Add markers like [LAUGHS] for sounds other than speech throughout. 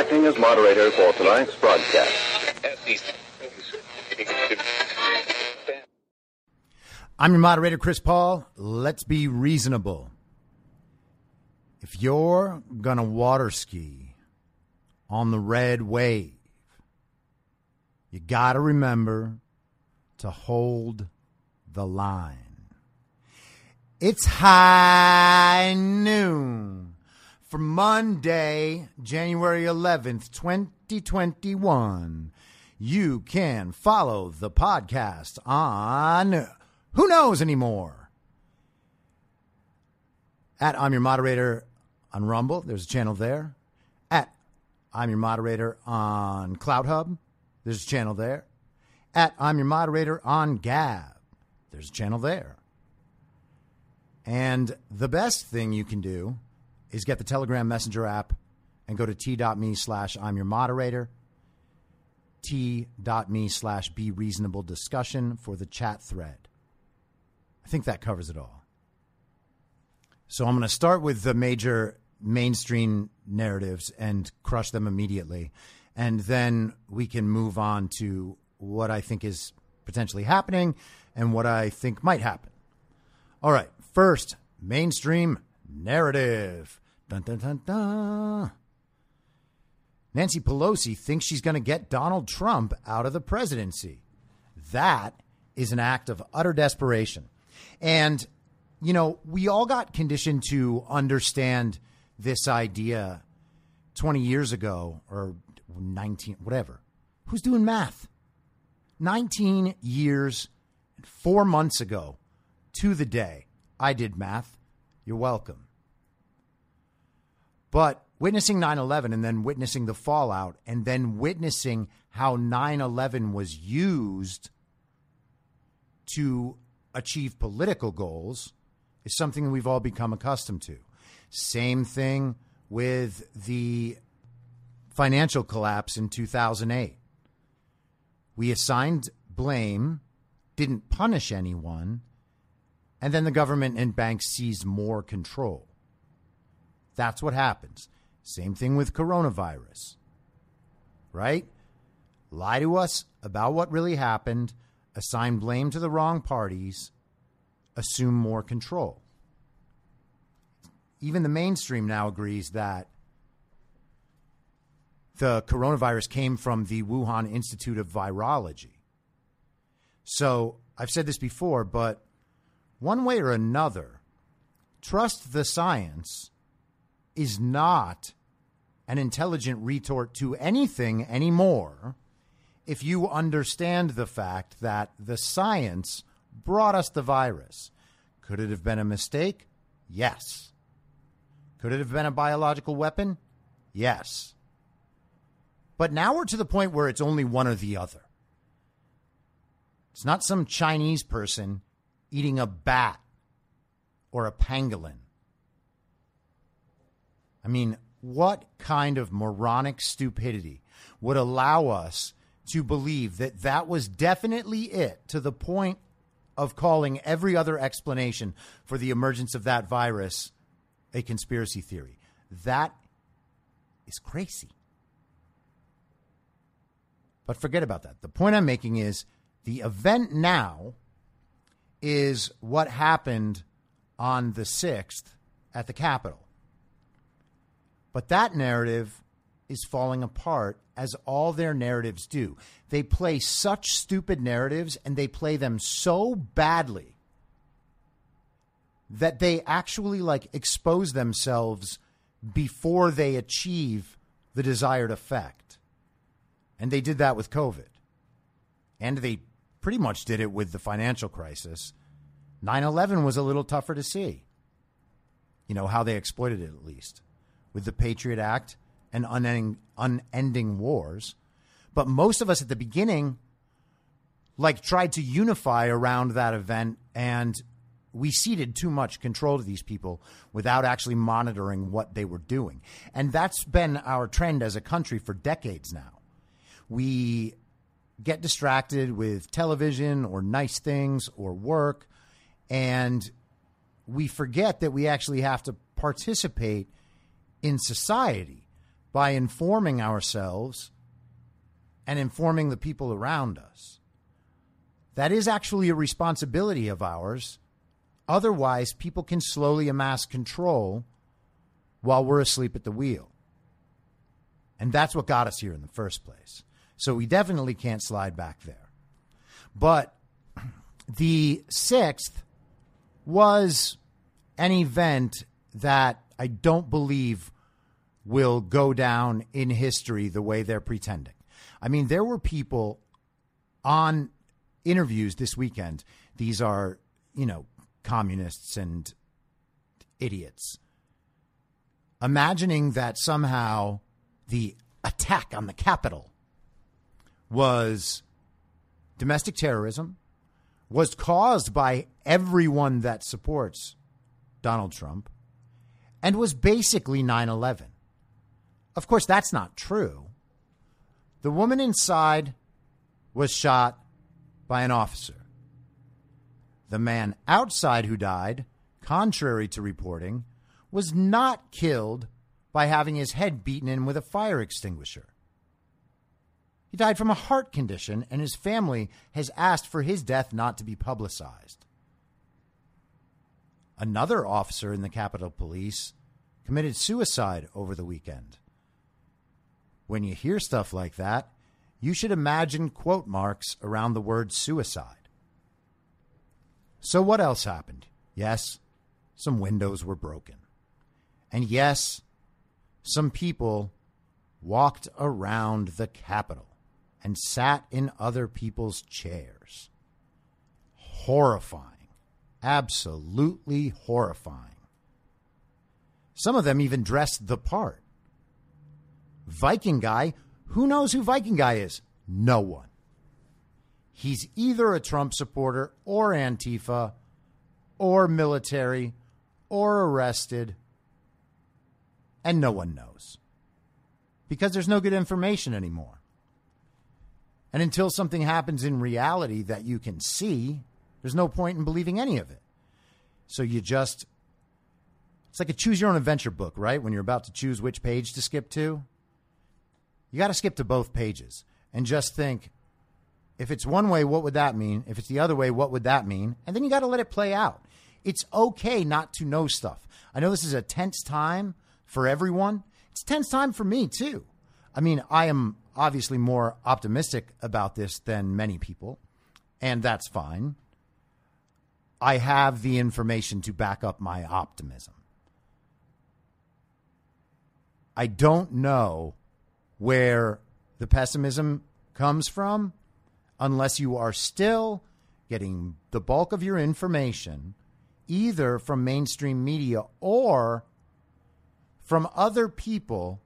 Acting as moderator for tonight's broadcast. I'm your moderator, Chris Paul. Let's be reasonable. If you're going to water ski on the red wave, you got to remember to hold the line. It's high noon for Monday, January 11th, 2021. You can follow the podcast on who knows anymore? At I'm your moderator on Rumble, there's a channel there. At I'm your moderator on CloutHub, there's a channel there. At I'm your moderator on Gab, there's a channel there. And the best thing you can do is get the Telegram Messenger app and go to t.me slash I'm your moderator, t.me slash be reasonable discussion for the chat thread. I think that covers it all. So I'm going to start with the major mainstream narratives and crush them immediately. And then we can move on to what I think is potentially happening and what I think might happen. All right. First, mainstream narrative. Dun, dun, dun, dun. Nancy Pelosi thinks she's going to get Donald Trump out of the presidency. That is an act of utter desperation. And, you know, we all got conditioned to understand this idea 20 years ago or 19, whatever. Who's doing math? 19 years, and four months ago to the day, I did math. You're welcome. But witnessing 9 11 and then witnessing the fallout and then witnessing how 9 11 was used to achieve political goals is something we've all become accustomed to. Same thing with the financial collapse in 2008. We assigned blame, didn't punish anyone, and then the government and banks seized more control. That's what happens. Same thing with coronavirus. Right? Lie to us about what really happened assign blame to the wrong parties, assume more control. Even the mainstream now agrees that the coronavirus came from the Wuhan Institute of Virology. So I've said this before, but one way or another, trust the science is not an intelligent retort to anything anymore if you understand the fact that the science brought us the virus. Could it have been a mistake? Yes. Could it have been a biological weapon? Yes. But now we're to the point where it's only one or the other. It's not some Chinese person eating a bat or a pangolin. I mean, what kind of moronic stupidity would allow us to believe that that was definitely it to the point of calling every other explanation for the emergence of that virus a conspiracy theory. That is crazy. But forget about that. The point I'm making is the event now is what happened on the 6th at the Capitol. But that narrative is falling apart as all their narratives do. They play such stupid narratives and they play them so badly that they actually like expose themselves before they achieve the desired effect. And they did that with COVID. And they pretty much did it with the financial crisis. 9 11 was a little tougher to see. You know, how they exploited it at least. With the Patriot Act, and unending, unending wars. But most of us at the beginning, like, tried to unify around that event and we ceded too much control to these people without actually monitoring what they were doing. And that's been our trend as a country for decades now. We get distracted with television or nice things or work, and we forget that we actually have to participate in society by informing ourselves and informing the people around us. That is actually a responsibility of ours. Otherwise, people can slowly amass control while we're asleep at the wheel. And that's what got us here in the first place. So we definitely can't slide back there. But [CLEARS THROAT] the sixth was an event that I don't believe will go down in history the way they're pretending. I mean, there were people on interviews this weekend. These are, you know, communists and idiots. Imagining that somehow the attack on the Capitol was domestic terrorism, was caused by everyone that supports Donald Trump, and was basically 9 11. Of course, that's not true. The woman inside was shot by an officer. The man outside who died, contrary to reporting, was not killed by having his head beaten in with a fire extinguisher. He died from a heart condition, and his family has asked for his death not to be publicized. Another officer in the Capitol Police committed suicide over the weekend. When you hear stuff like that, you should imagine quote marks around the word suicide. So, what else happened? Yes, some windows were broken. And yes, some people walked around the Capitol and sat in other people's chairs. Horrifying. Absolutely horrifying. Some of them even dressed the part. Viking guy, who knows who Viking guy is? No one. He's either a Trump supporter or Antifa or military or arrested, and no one knows because there's no good information anymore. And until something happens in reality that you can see, there's no point in believing any of it. So you just, it's like a choose your own adventure book, right? When you're about to choose which page to skip to, you got to skip to both pages and just think if it's one way, what would that mean? If it's the other way, what would that mean? And then you got to let it play out. It's okay not to know stuff. I know this is a tense time for everyone. It's tense time for me too. I mean, I am obviously more optimistic about this than many people, and that's fine. I have the information to back up my optimism. I don't know where the pessimism comes from unless you are still getting the bulk of your information either from mainstream media or from other people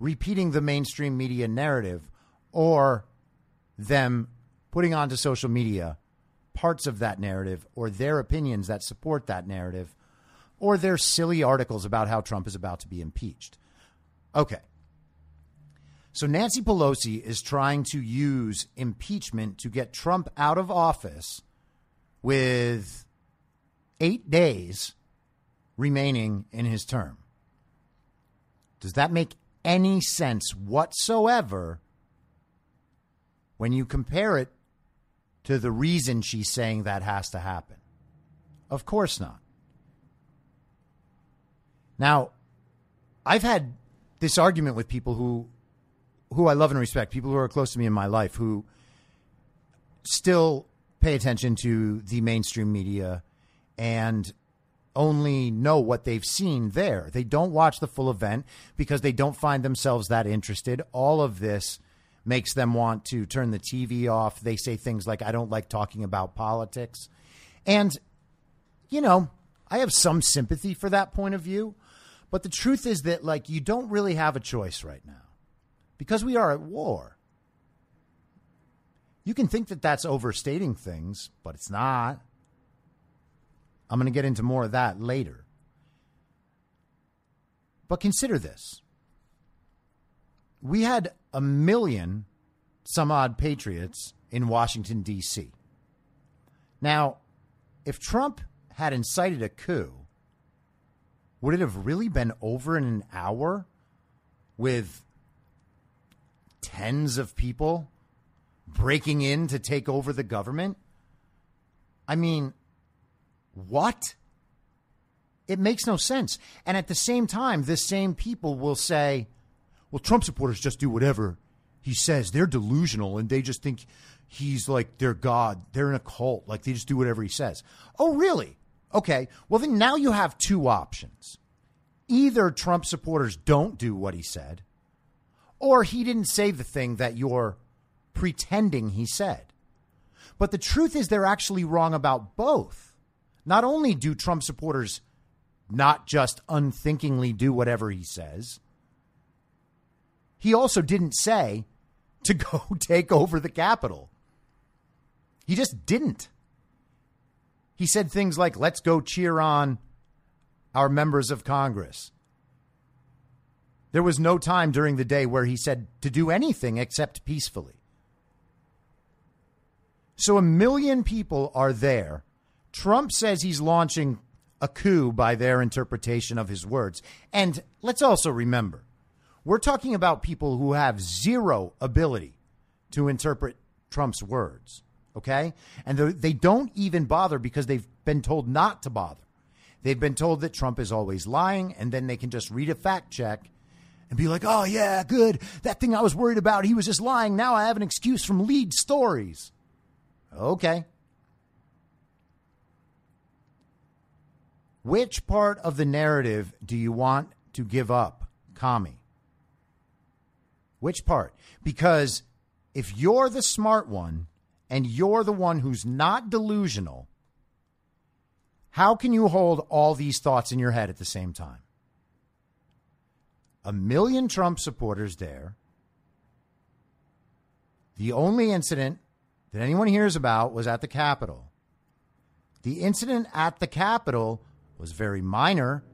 repeating the mainstream media narrative or them putting onto social media parts of that narrative or their opinions that support that narrative or their silly articles about how Trump is about to be impeached. Okay. So Nancy Pelosi is trying to use impeachment to get Trump out of office with eight days remaining in his term. Does that make any sense whatsoever when you compare it to the reason she's saying that has to happen. Of course not. Now, I've had this argument with people who who I love and respect, people who are close to me in my life who still pay attention to the mainstream media and only know what they've seen there. They don't watch the full event because they don't find themselves that interested. All of this makes them want to turn the TV off. They say things like, I don't like talking about politics. And, you know, I have some sympathy for that point of view. But the truth is that, like, you don't really have a choice right now because we are at war. You can think that that's overstating things, but it's not. I'm going to get into more of that later. But consider this we had a million some odd patriots in Washington, D.C. Now, if Trump had incited a coup, would it have really been over in an hour with tens of people breaking in to take over the government? I mean, what? It makes no sense. And at the same time, the same people will say, well, Trump supporters just do whatever he says. They're delusional and they just think he's like their God. They're in a cult. Like they just do whatever he says. Oh, really? Okay. Well, then now you have two options. Either Trump supporters don't do what he said, or he didn't say the thing that you're pretending he said. But the truth is, they're actually wrong about both. Not only do Trump supporters not just unthinkingly do whatever he says, he also didn't say to go [LAUGHS] take over the Capitol. He just didn't. He said things like, let's go cheer on our members of Congress. There was no time during the day where he said to do anything except peacefully. So a million people are there. Trump says he's launching a coup by their interpretation of his words. And let's also remember we're talking about people who have zero ability to interpret Trump's words, okay? And they don't even bother because they've been told not to bother. They've been told that Trump is always lying, and then they can just read a fact check and be like, oh, yeah, good. That thing I was worried about, he was just lying. Now I have an excuse from lead stories. Okay. Which part of the narrative do you want to give up, Kami? Which part? Because if you're the smart one and you're the one who's not delusional, how can you hold all these thoughts in your head at the same time? A million Trump supporters there. The only incident that anyone hears about was at the Capitol. The incident at the Capitol was very minor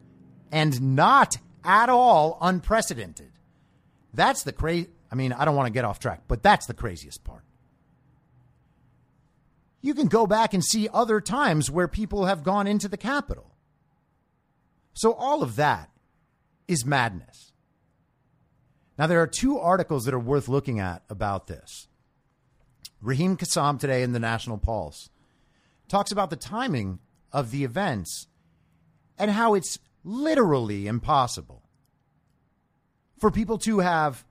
and not at all unprecedented. That's the crazy. I mean, I don't want to get off track, but that's the craziest part. You can go back and see other times where people have gone into the Capitol. So all of that is madness. Now, there are two articles that are worth looking at about this. Raheem Kassam today in the National Pulse talks about the timing of the events and how it's literally impossible for people to have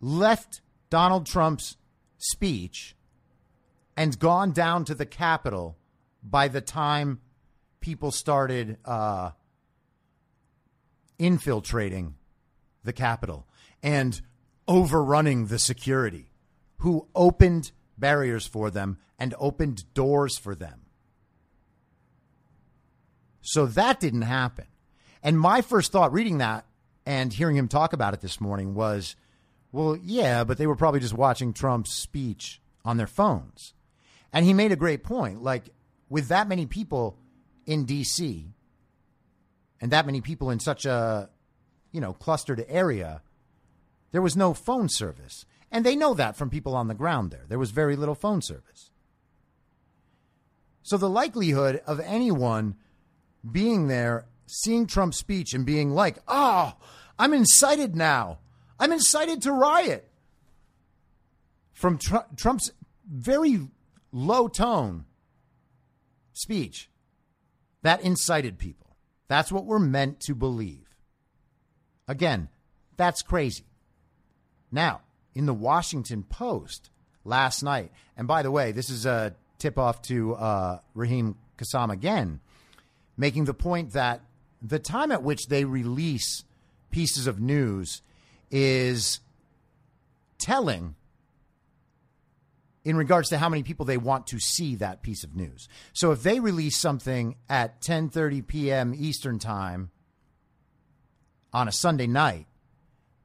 left Donald Trump's speech and gone down to the Capitol by the time people started uh, infiltrating the Capitol and overrunning the security, who opened barriers for them and opened doors for them. So that didn't happen. And my first thought reading that and hearing him talk about it this morning was, well, yeah, but they were probably just watching Trump's speech on their phones. And he made a great point. Like, with that many people in D.C. and that many people in such a, you know, clustered area, there was no phone service. And they know that from people on the ground there. There was very little phone service. So the likelihood of anyone being there, seeing Trump's speech and being like, oh, I'm incited now. I'm incited to riot. From Tr- Trump's very low tone speech, that incited people. That's what we're meant to believe. Again, that's crazy. Now, in the Washington Post last night, and by the way, this is a tip off to uh, Raheem Kassam again making the point that the time at which they release pieces of news is telling in regards to how many people they want to see that piece of news. So if they release something at 10:30 p.m. Eastern Time on a Sunday night,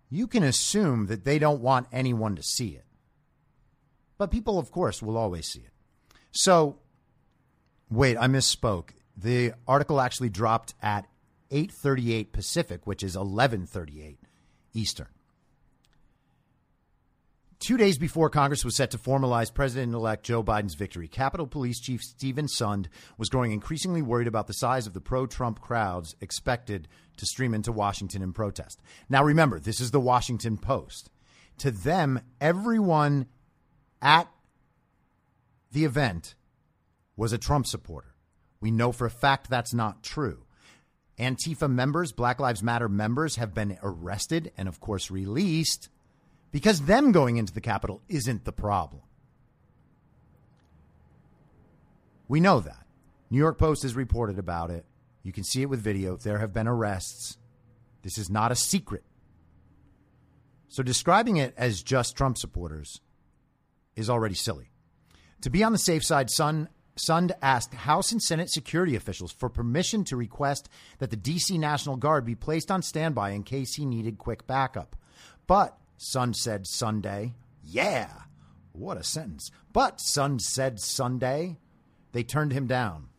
you can assume that they don't want anyone to see it. But people of course will always see it. So Wait, I misspoke. The article actually dropped at 8:38 Pacific, which is 11:38 Eastern. Two days before Congress was set to formalize President elect Joe Biden's victory, Capitol Police Chief Steven Sund was growing increasingly worried about the size of the pro Trump crowds expected to stream into Washington in protest. Now, remember, this is the Washington Post. To them, everyone at the event was a Trump supporter. We know for a fact that's not true. Antifa members, Black Lives Matter members, have been arrested and, of course, released because them going into the Capitol isn't the problem. We know that. New York Post has reported about it. You can see it with video. There have been arrests. This is not a secret. So describing it as just Trump supporters is already silly. To be on the safe side, Sun Sund asked House and Senate security officials for permission to request that the D.C. National Guard be placed on standby in case he needed quick backup. But Sund said Sunday. Yeah. What a sentence. But Sund said Sunday. They turned him down.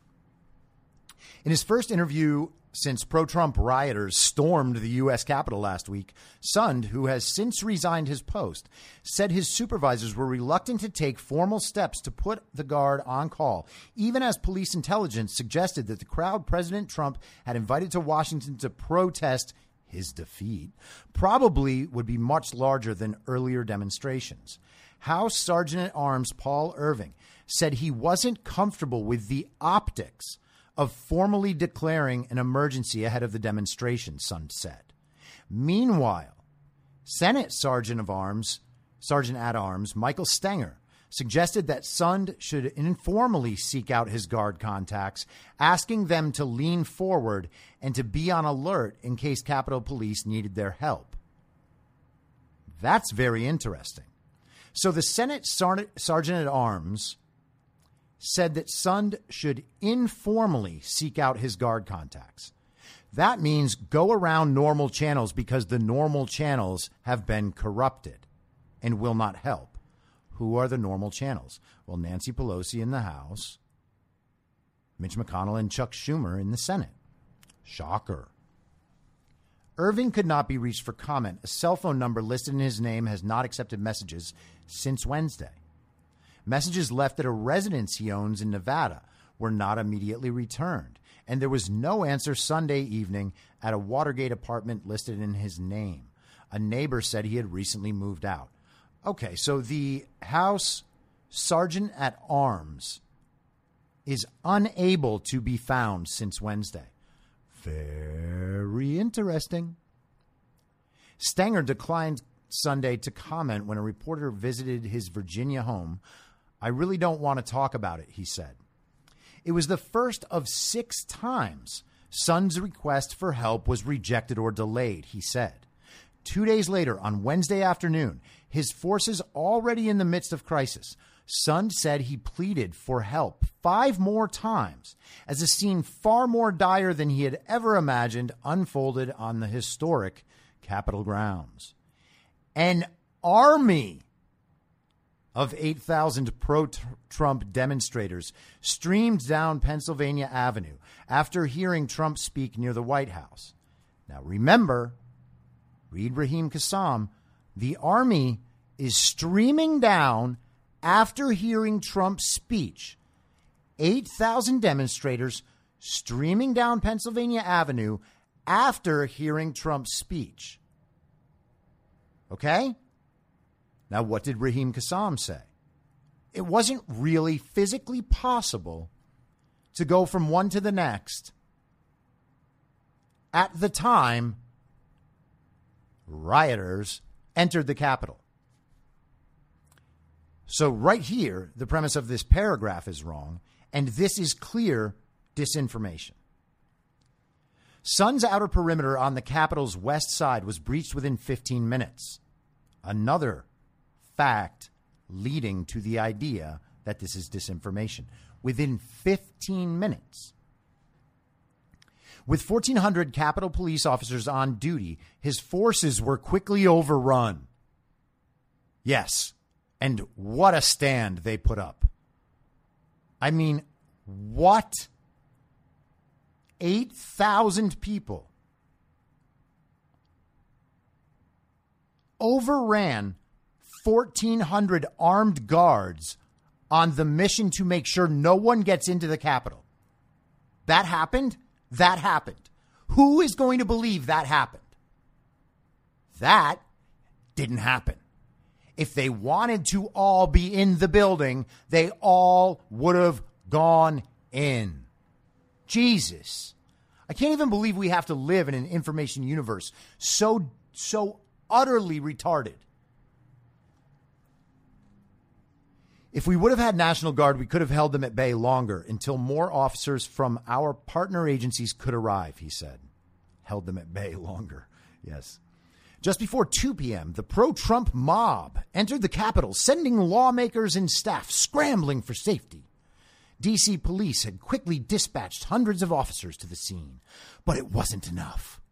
In his first interview since pro Trump rioters stormed the U.S. Capitol last week, Sund, who has since resigned his post, said his supervisors were reluctant to take formal steps to put the guard on call, even as police intelligence suggested that the crowd President Trump had invited to Washington to protest his defeat, probably would be much larger than earlier demonstrations. House Sergeant at Arms Paul Irving said he wasn't comfortable with the optics of formally declaring an emergency ahead of the demonstration, Sund said. Meanwhile, Senate Sergeant of Arms, Sergeant at Arms Michael Stenger suggested that Sund should informally seek out his guard contacts, asking them to lean forward and to be on alert in case Capitol Police needed their help. That's very interesting. So the Senate Sergeant at Arms said that Sund should informally seek out his guard contacts. That means go around normal channels because the normal channels have been corrupted and will not help. Who are the normal channels? Well, Nancy Pelosi in the House, Mitch McConnell and Chuck Schumer in the Senate. Shocker. Irving could not be reached for comment. A cell phone number listed in his name has not accepted messages since Wednesday. Messages left at a residence he owns in Nevada were not immediately returned, and there was no answer Sunday evening at a Watergate apartment listed in his name. A neighbor said he had recently moved out. Okay, so the House Sergeant at Arms is unable to be found since Wednesday. Very interesting. Stenger declined Sunday to comment when a reporter visited his Virginia home. I really don't want to talk about it, he said. It was the first of six times Sund's request for help was rejected or delayed, he said. Two days later, on Wednesday afternoon, his forces already in the midst of crisis. Sund said he pleaded for help five more times as a scene far more dire than he had ever imagined unfolded on the historic Capitol grounds. An army of 8,000 pro Trump demonstrators streamed down Pennsylvania Avenue after hearing Trump speak near the White House. Now, remember, read Raheem Kassam, the army is streaming down after hearing Trump's speech. 8,000 demonstrators streaming down Pennsylvania Avenue after hearing Trump's speech. Okay? Now, what did Raheem Kassam say? It wasn't really physically possible to go from one to the next at the time rioters entered the Capitol. So, right here, the premise of this paragraph is wrong, and this is clear disinformation. Sund's outer perimeter on the Capitol's west side was breached within 15 minutes. Another fact leading to the idea that this is disinformation. Within 15 minutes. With 1,400 Capitol police officers on duty, his forces were quickly overrun. Yes, and what a stand they put up. I mean, What? 8,000 people overran 1,400 armed guards on the mission to make sure no one gets into the Capitol. That happened? That happened. Who is going to believe that happened? That didn't happen. If they wanted to all be in the building, they all would have gone in. Jesus. I can't even believe we have to live in an information universe so so utterly retarded. If we would have had National Guard, we could have held them at bay longer until more officers from our partner agencies could arrive, he said. Held them at bay [LAUGHS] longer. Yes. Just before 2 p.m., the pro Trump mob entered the Capitol, sending lawmakers and staff scrambling for safety. DC police had quickly dispatched hundreds of officers to the scene, but it wasn't enough.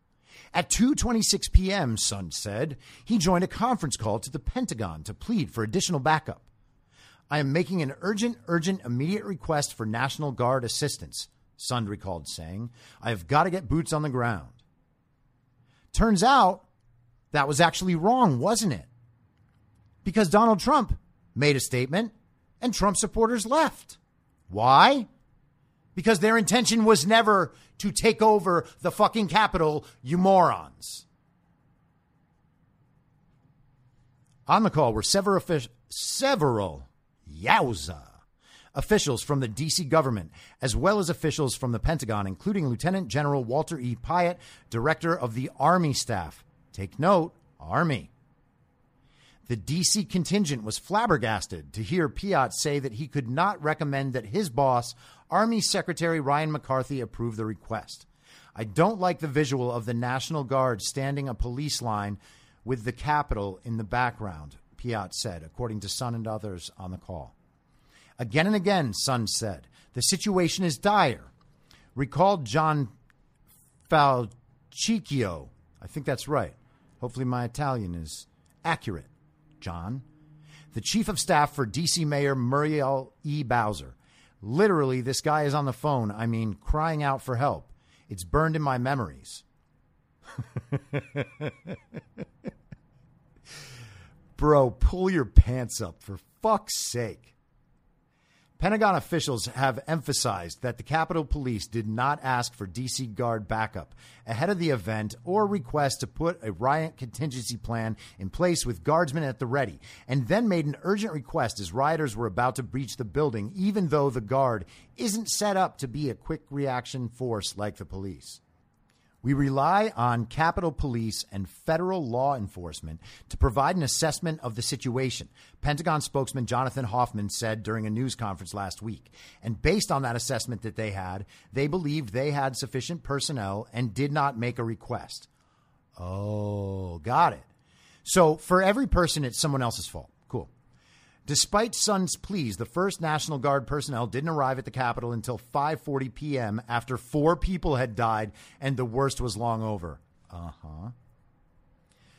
At 2:26 p.m., Sund said, he joined a conference call to the Pentagon to plead for additional backup. I am making an urgent, urgent, immediate request for National Guard assistance, Sund recalled saying. I have got to get boots on the ground. Turns out that was actually wrong, wasn't it? Because Donald Trump made a statement and Trump supporters left. Why? Because their intention was never to take over the fucking Capitol, you morons. On the call were several, several yowza officials from the D.C. government, as well as officials from the Pentagon, including Lieutenant General Walter E. Piatt, director of the Army Staff. Take note, Army. The DC contingent was flabbergasted to hear Piatt say that he could not recommend that his boss, Army Secretary Ryan McCarthy, approve the request. I don't like the visual of the National Guard standing a police line with the Capitol in the background, Piatt said, according to Sund and others on the call. Again and again, Sund said, the situation is dire. Recalled John Falcicchio. I think that's right. Hopefully, my Italian is accurate. John, the chief of staff for D.C. Mayor Muriel E. Bowser. Literally, this guy is on the phone. I mean, crying out for help. It's burned in my memories. [LAUGHS] Bro, pull your pants up for fuck's sake. Pentagon officials have emphasized that the Capitol Police did not ask for DC Guard backup ahead of the event or request to put a riot contingency plan in place with guardsmen at the ready, and then made an urgent request as rioters were about to breach the building, even though the Guard isn't set up to be a quick reaction force like the police. We rely on Capitol Police and federal law enforcement to provide an assessment of the situation, Pentagon spokesman Jonathan Hoffman said during a news conference last week. And based on that assessment that they had, they believed they had sufficient personnel and did not make a request. Oh, got it. So for every person, it's someone else's fault. Despite Sund's pleas, the first National Guard personnel didn't arrive at the Capitol until 5:40 p.m. after four people had died and the worst was long over. Uh-huh.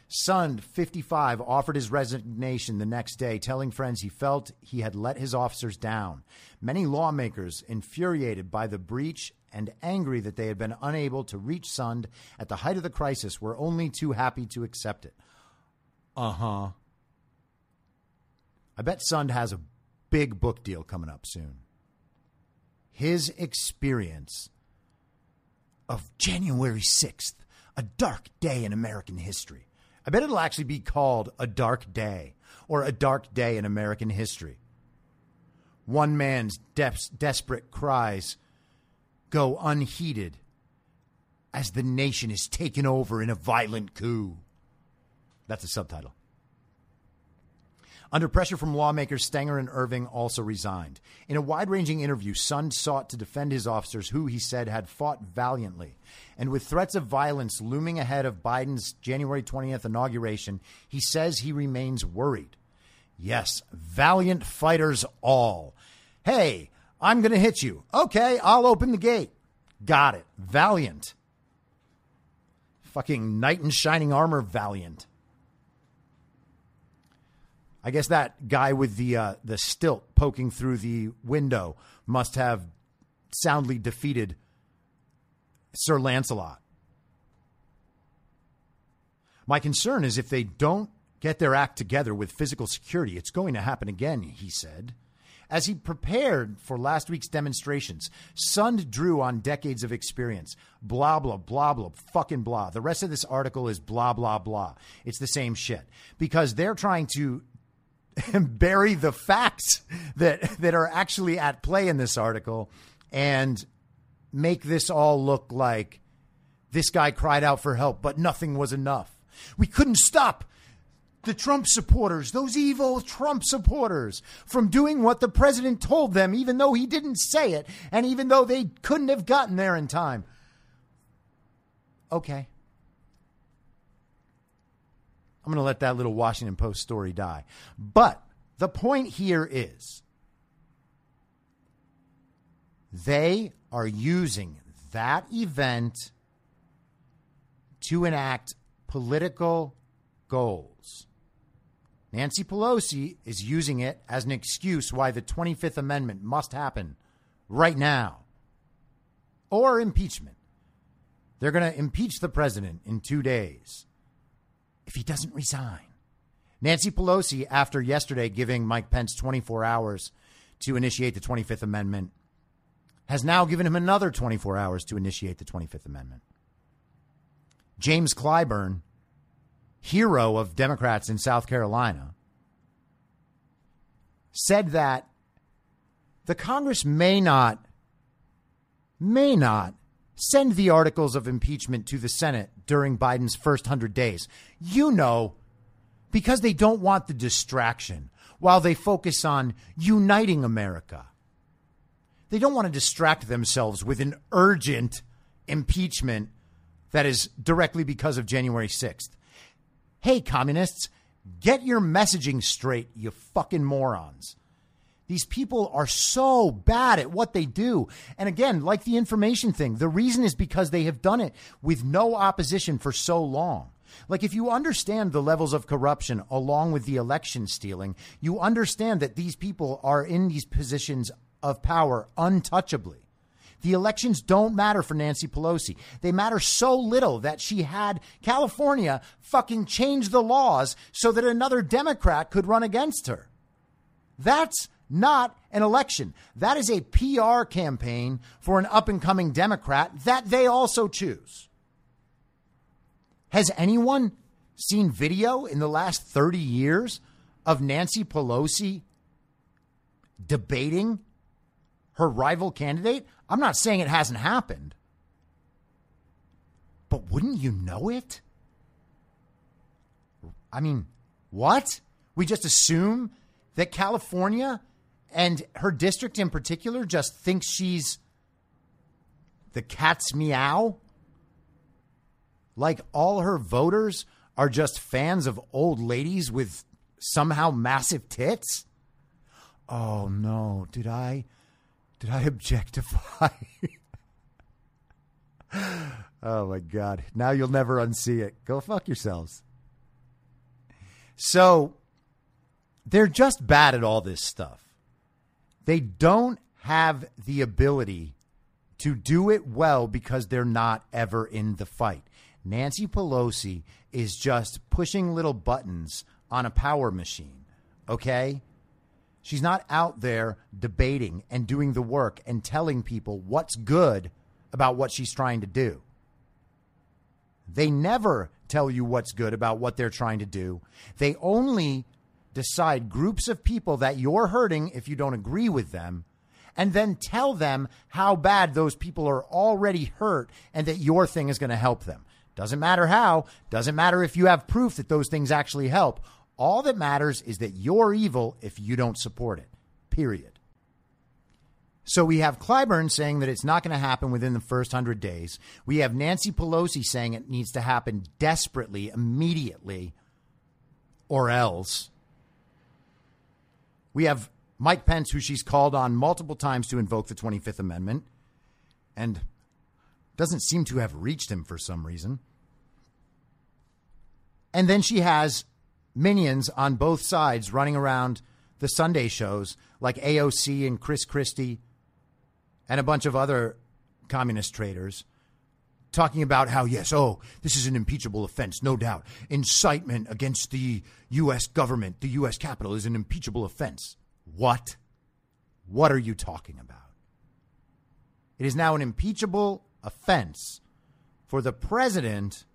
Sund, 55, offered his resignation the next day, telling friends he felt he had let his officers down. Many lawmakers, infuriated by the breach and angry that they had been unable to reach Sund at the height of the crisis, were only too happy to accept it. Uh huh. I bet Sund has a big book deal coming up soon. His experience of January 6th, a dark day in American history. I bet it'll actually be called A Dark Day or A Dark Day in American History. One man's de- desperate cries go unheeded as the nation is taken over in a violent coup. That's a subtitle. Under pressure from lawmakers, Stenger and Irving also resigned. In a wide ranging interview, Sund sought to defend his officers, who he said had fought valiantly. And with threats of violence looming ahead of Biden's January 20th inauguration, he says he remains worried. Yes, valiant fighters all. Hey, I'm going to hit you. Okay, I'll open the gate. Got it. Valiant. Fucking knight in shining armor, valiant. I guess that guy with the uh, the stilt poking through the window must have soundly defeated Sir Lancelot. My concern is if they don't get their act together with physical security, it's going to happen again, he said. As he prepared for last week's demonstrations, Sund drew on decades of experience. Blah, blah, blah, blah, fucking blah. The rest of this article is blah, blah, blah. It's the same shit because they're trying to [LAUGHS] bury the facts that, that are actually at play in this article and make this all look like this guy cried out for help, but nothing was enough. We couldn't stop the Trump supporters, those evil Trump supporters, from doing what the president told them, even though he didn't say it, and even though they couldn't have gotten there in time. Okay. I'm going to let that little Washington Post story die. But the point here is they are using that event to enact political goals. Nancy Pelosi is using it as an excuse why the 25th Amendment must happen right now or impeachment. They're going to impeach the president in two days if he doesn't resign. Nancy Pelosi, after yesterday giving Mike Pence 24 hours to initiate the 25th Amendment, has now given him another 24 hours to initiate the 25th Amendment. James Clyburn hero of Democrats in South Carolina, said that the Congress may not, may not send the articles of impeachment to the Senate during Biden's first 100 days. You know, because they don't want the distraction while they focus on uniting America. They don't want to distract themselves with an urgent impeachment that is directly because of January 6th. Hey, communists, get your messaging straight, you fucking morons. These people are so bad at what they do. And again, like the information thing, the reason is because they have done it with no opposition for so long. Like, if you understand the levels of corruption along with the election stealing, you understand that these people are in these positions of power untouchably. The elections don't matter for Nancy Pelosi. They matter so little that she had California fucking change the laws so that another Democrat could run against her. That's not an election. That is a PR campaign for an up and coming Democrat that they also choose. Has anyone seen video in the last 30 years of Nancy Pelosi debating her rival candidate? I'm not saying it hasn't happened, but wouldn't you know it? I mean, what? We just assume that California and her district in particular just thinks she's the cat's meow? Like all her voters are just fans of old ladies with somehow massive tits? Oh no, did I did I objectify? [LAUGHS] oh my God. Now you'll never unsee it. Go fuck yourselves. So they're just bad at all this stuff. They don't have the ability to do it well because they're not ever in the fight. Nancy Pelosi is just pushing little buttons on a power machine, okay? She's not out there debating and doing the work and telling people what's good about what she's trying to do. They never tell you what's good about what they're trying to do. They only decide groups of people that you're hurting if you don't agree with them, and then tell them how bad those people are already hurt and that your thing is going to help them. Doesn't matter how, doesn't matter if you have proof that those things actually help. All that matters is that you're evil if you don't support it. Period. So we have Clyburn saying that it's not going to happen within the first 100 days. We have Nancy Pelosi saying it needs to happen desperately, immediately, or else. We have Mike Pence, who she's called on multiple times to invoke the 25th Amendment and doesn't seem to have reached him for some reason. And then she has minions on both sides running around the Sunday shows like AOC and Chris Christie and a bunch of other communist traitors talking about how, yes, oh, this is an impeachable offense, no doubt. Incitement against the U.S. government, the U.S. Capitol is an impeachable offense. What? What are you talking about? It is now an impeachable offense for the president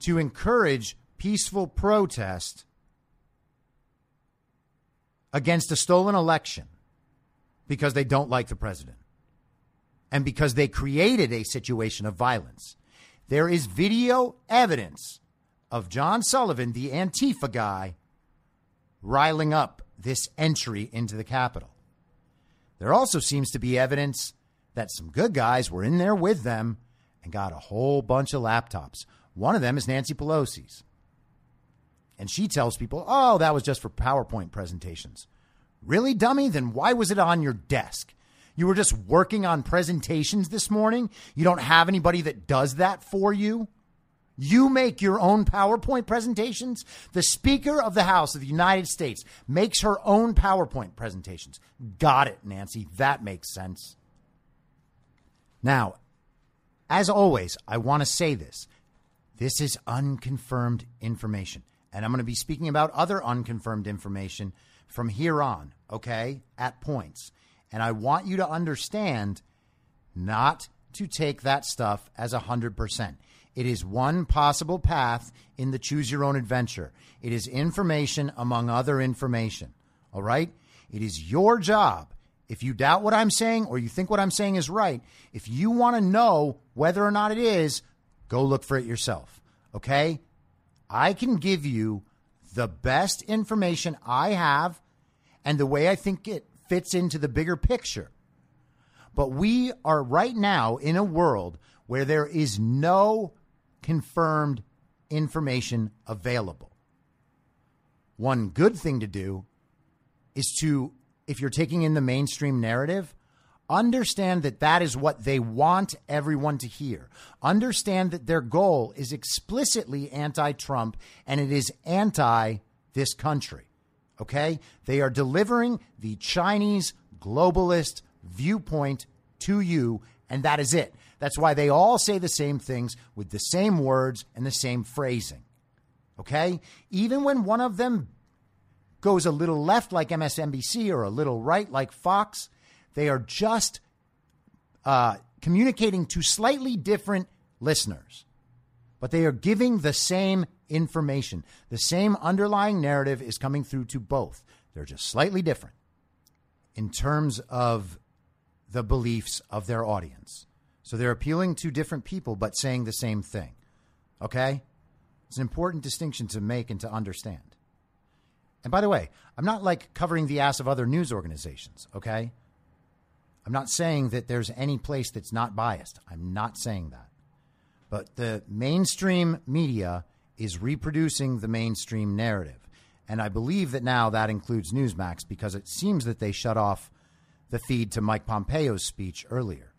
to encourage peaceful protest against a stolen election because they don't like the president and because they created a situation of violence. There is video evidence of John Sullivan, the Antifa guy, riling up this entry into the Capitol. There also seems to be evidence that some good guys were in there with them and got a whole bunch of laptops. One of them is Nancy Pelosi's. And she tells people, oh, that was just for PowerPoint presentations. Really, dummy? Then why was it on your desk? You were just working on presentations this morning? You don't have anybody that does that for you? You make your own PowerPoint presentations? The Speaker of the House of the United States makes her own PowerPoint presentations. Got it, Nancy. That makes sense. Now, as always, I want to say this. This is unconfirmed information. And I'm going to be speaking about other unconfirmed information from here on, okay, at points. And I want you to understand not to take that stuff as 100%. It is one possible path in the choose your own adventure. It is information among other information. All right? It is your job. If you doubt what I'm saying or you think what I'm saying is right, if you want to know whether or not it is, go look for it yourself. Okay? I can give you the best information I have and the way I think it fits into the bigger picture. But we are right now in a world where there is no confirmed information available. One good thing to do is to, if you're taking in the mainstream narrative, understand that that is what they want everyone to hear. Understand that their goal is explicitly anti Trump and it is anti this country. Okay? They are delivering the Chinese globalist viewpoint to you, and that is it. That's why they all say the same things with the same words and the same phrasing. Okay? Even when one of them goes a little left like MSNBC or a little right like Fox, they are just uh, communicating to slightly different listeners. But they are giving the same information. The same underlying narrative is coming through to both. They're just slightly different in terms of the beliefs of their audience. So they're appealing to different people, but saying the same thing. Okay? It's an important distinction to make and to understand. And by the way, I'm not like covering the ass of other news organizations, okay? I'm not saying that there's any place that's not biased. I'm not saying that. But the mainstream media is reproducing the mainstream narrative. And I believe that now that includes Newsmax because it seems that they shut off the feed to Mike Pompeo's speech earlier.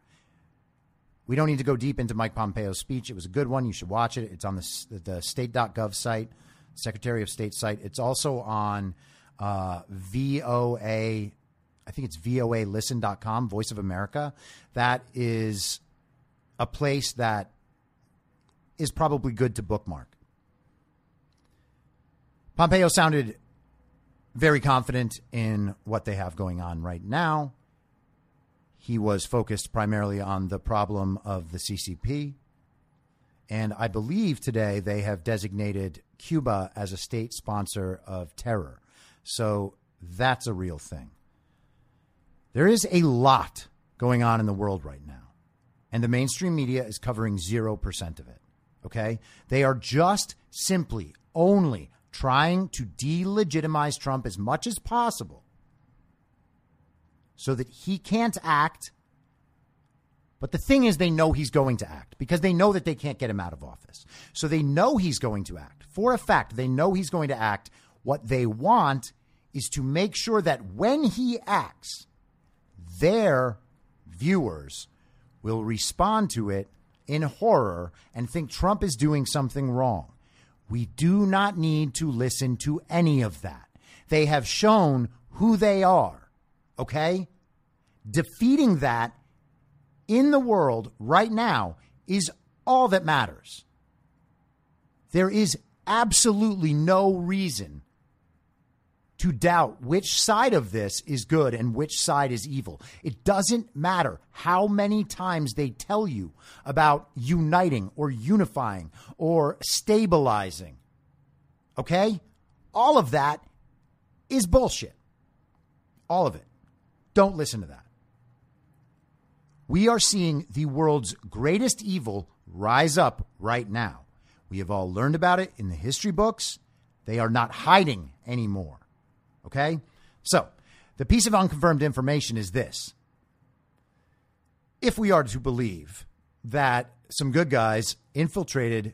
We don't need to go deep into Mike Pompeo's speech. It was a good one. You should watch it. It's on the, the state.gov site, Secretary of State site. It's also on uh, VOA, I think it's voalisten.com, Voice of America. That is a place that is probably good to bookmark. Pompeo sounded very confident in what they have going on right now. He was focused primarily on the problem of the CCP. And I believe today they have designated Cuba as a state sponsor of terror. So that's a real thing. There is a lot going on in the world right now. And the mainstream media is covering 0% of it. Okay? They are just simply only trying to delegitimize Trump as much as possible so that he can't act. But the thing is, they know he's going to act because they know that they can't get him out of office. So they know he's going to act. For a fact, they know he's going to act. What they want is to make sure that when he acts, their viewers will respond to it in horror and think Trump is doing something wrong. We do not need to listen to any of that. They have shown who they are. Okay? Defeating that in the world right now is all that matters. There is absolutely no reason to doubt which side of this is good and which side is evil. It doesn't matter how many times they tell you about uniting or unifying or stabilizing. Okay? All of that is bullshit. All of it. Don't listen to that. We are seeing the world's greatest evil rise up right now. We have all learned about it in the history books. They are not hiding anymore. Okay? So, the piece of unconfirmed information is this. If we are to believe that some good guys infiltrated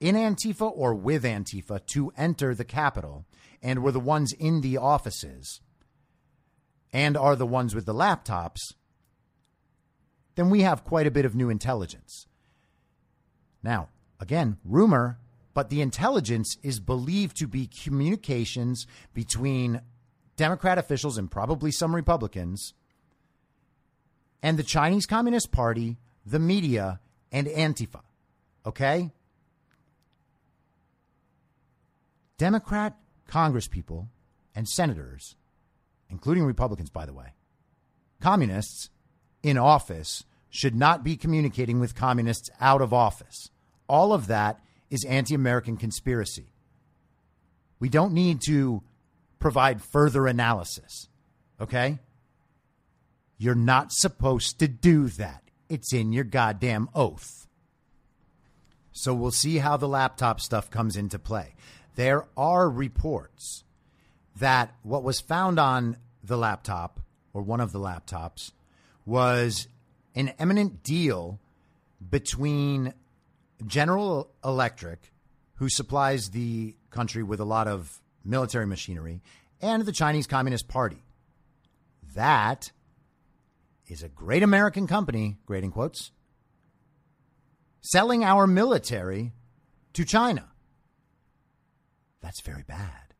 in Antifa or with Antifa to enter the Capitol and were the ones in the offices and are the ones with the laptops, then we have quite a bit of new intelligence. Now, again, rumor, but the intelligence is believed to be communications between Democrat officials and probably some Republicans and the Chinese Communist Party, the media, and Antifa. Okay? Democrat congresspeople and senators, including Republicans, by the way, communists in office should not be communicating with communists out of office. All of that is anti American conspiracy. We don't need to provide further analysis. Okay? You're not supposed to do that. It's in your goddamn oath. So we'll see how the laptop stuff comes into play. There are reports that what was found on the laptop or one of the laptops was an eminent deal between General Electric, who supplies the country with a lot of military machinery, and the Chinese Communist Party. That is a great American company, great in quotes, selling our military to China. That's very bad.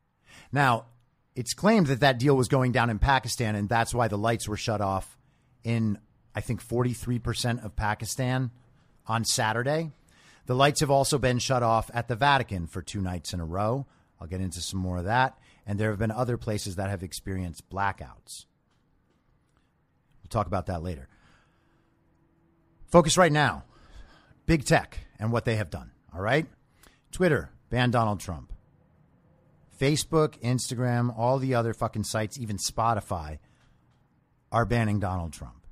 Now, it's claimed that that deal was going down in Pakistan, and that's why the lights were shut off in, I think, 43% of Pakistan on Saturday. The lights have also been shut off at the Vatican for two nights in a row. I'll get into some more of that. And there have been other places that have experienced blackouts. We'll talk about that later. Focus right now big tech and what they have done. All right? Twitter banned Donald Trump. Facebook, Instagram, all the other fucking sites, even Spotify, are banning Donald Trump.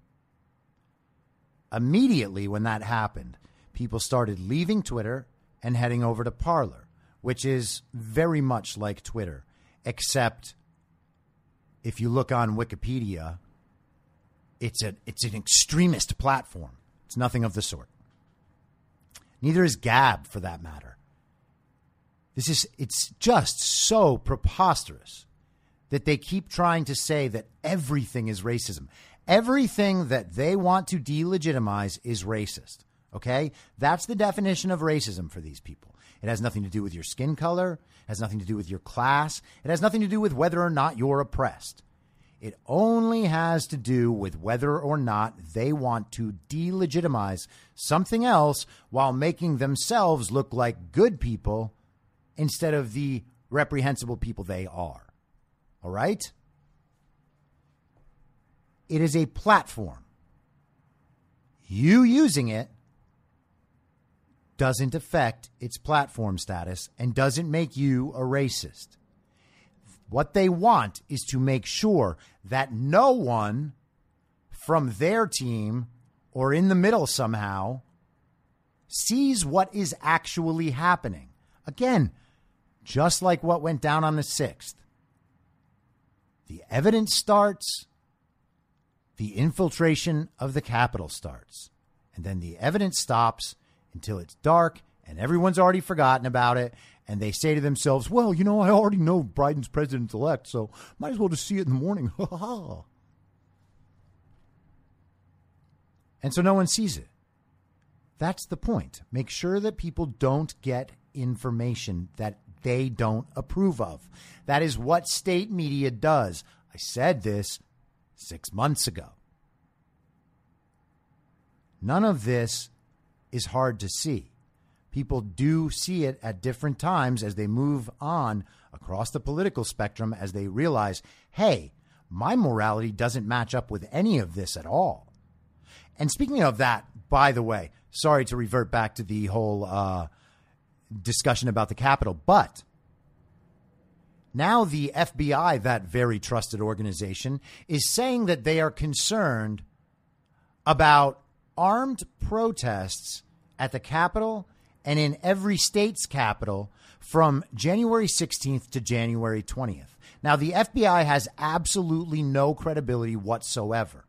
Immediately when that happened, people started leaving Twitter and heading over to Parler, which is very much like Twitter, except if you look on Wikipedia, it's a it's an extremist platform. It's nothing of the sort. Neither is Gab for that matter. This is it's just so preposterous that they keep trying to say that everything is racism. Everything that they want to delegitimize is racist. Okay? That's the definition of racism for these people. It has nothing to do with your skin color, has nothing to do with your class, it has nothing to do with whether or not you're oppressed. It only has to do with whether or not they want to delegitimize something else while making themselves look like good people instead of the reprehensible people they are. All right? It is a platform. You using it doesn't affect its platform status and doesn't make you a racist. What they want is to make sure that no one from their team or in the middle somehow sees what is actually happening. Again, just like what went down on the 6th. The evidence starts, the infiltration of the Capitol starts, and then the evidence stops until it's dark and everyone's already forgotten about it. And they say to themselves, well, you know, I already know Biden's president elect, so might as well just see it in the morning. [LAUGHS] and so no one sees it. That's the point. Make sure that people don't get information that they don't approve of. That is what state media does. I said this six months ago. None of this is hard to see. People do see it at different times as they move on across the political spectrum as they realize, hey, my morality doesn't match up with any of this at all. And speaking of that, by the way, sorry to revert back to the whole uh, discussion about the Capitol, but now the FBI, that very trusted organization, is saying that they are concerned about armed protests at the Capitol and in every state's capital from January 16th to January 20th. Now, the FBI has absolutely no credibility whatsoever.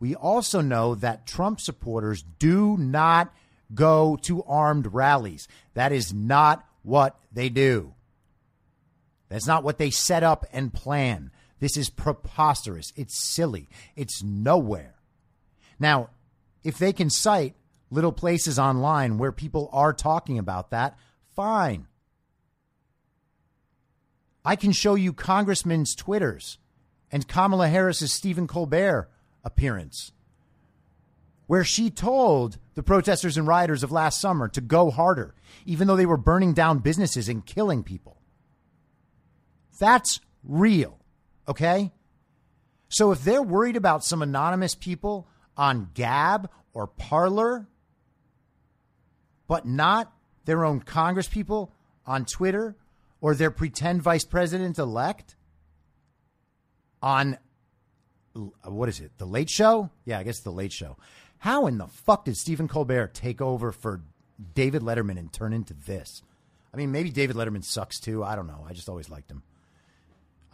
We also know that Trump supporters do not go to armed rallies. That is not what they do. That's not what they set up and plan. This is preposterous. It's silly. It's nowhere. Now, if they can cite little places online where people are talking about that, fine. I can show you congressmen's Twitters and Kamala Harris's Stephen Colbert appearance, where she told the protesters and rioters of last summer to go harder, even though they were burning down businesses and killing people. That's real, okay? So if they're worried about some anonymous people on Gab or Parler, but not their own congresspeople on Twitter or their pretend vice president elect on what is it? The Late Show? Yeah, I guess the Late Show. How in the fuck did Stephen Colbert take over for David Letterman and turn into this? I mean, maybe David Letterman sucks too. I don't know. I just always liked him.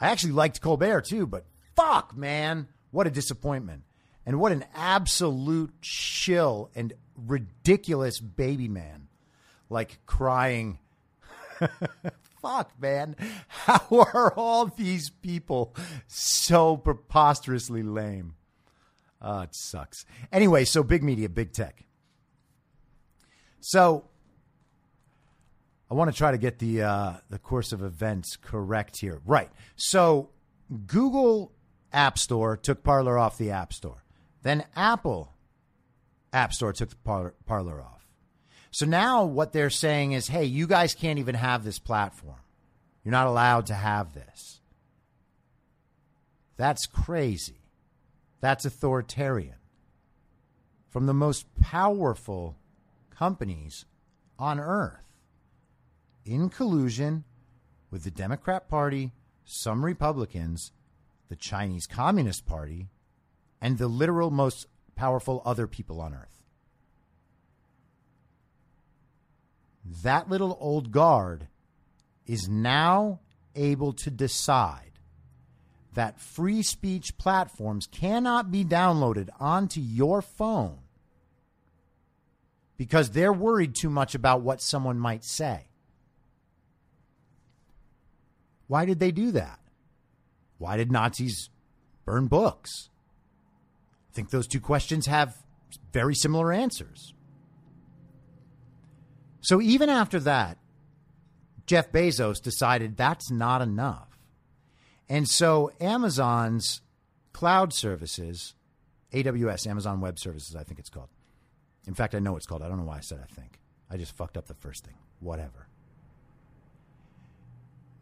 I actually liked Colbert too, but fuck, man. What a disappointment. And what an absolute chill and ridiculous baby man. Like crying. [LAUGHS] Fuck, man. How are all these people so preposterously lame? Oh, it sucks. Anyway, so big media, big tech. So I want to try to get the uh, the course of events correct here. Right. So Google App Store took Parler off the App Store. Then Apple App Store took the Parler, Parler off. So now what they're saying is, hey, you guys can't even have this platform. You're not allowed to have this. That's crazy. That's authoritarian. From the most powerful companies on earth, in collusion with the Democrat Party, some Republicans, the Chinese Communist Party, and the literal most powerful other people on earth. That little old guard is now able to decide that free speech platforms cannot be downloaded onto your phone because they're worried too much about what someone might say. Why did they do that? Why did Nazis burn books? I think those two questions have very similar answers. So even after that, Jeff Bezos decided that's not enough. And so Amazon's cloud services, AWS, Amazon Web Services, I think it's called. In fact, I know it's called. I don't know why I said I think. I just fucked up the first thing. Whatever.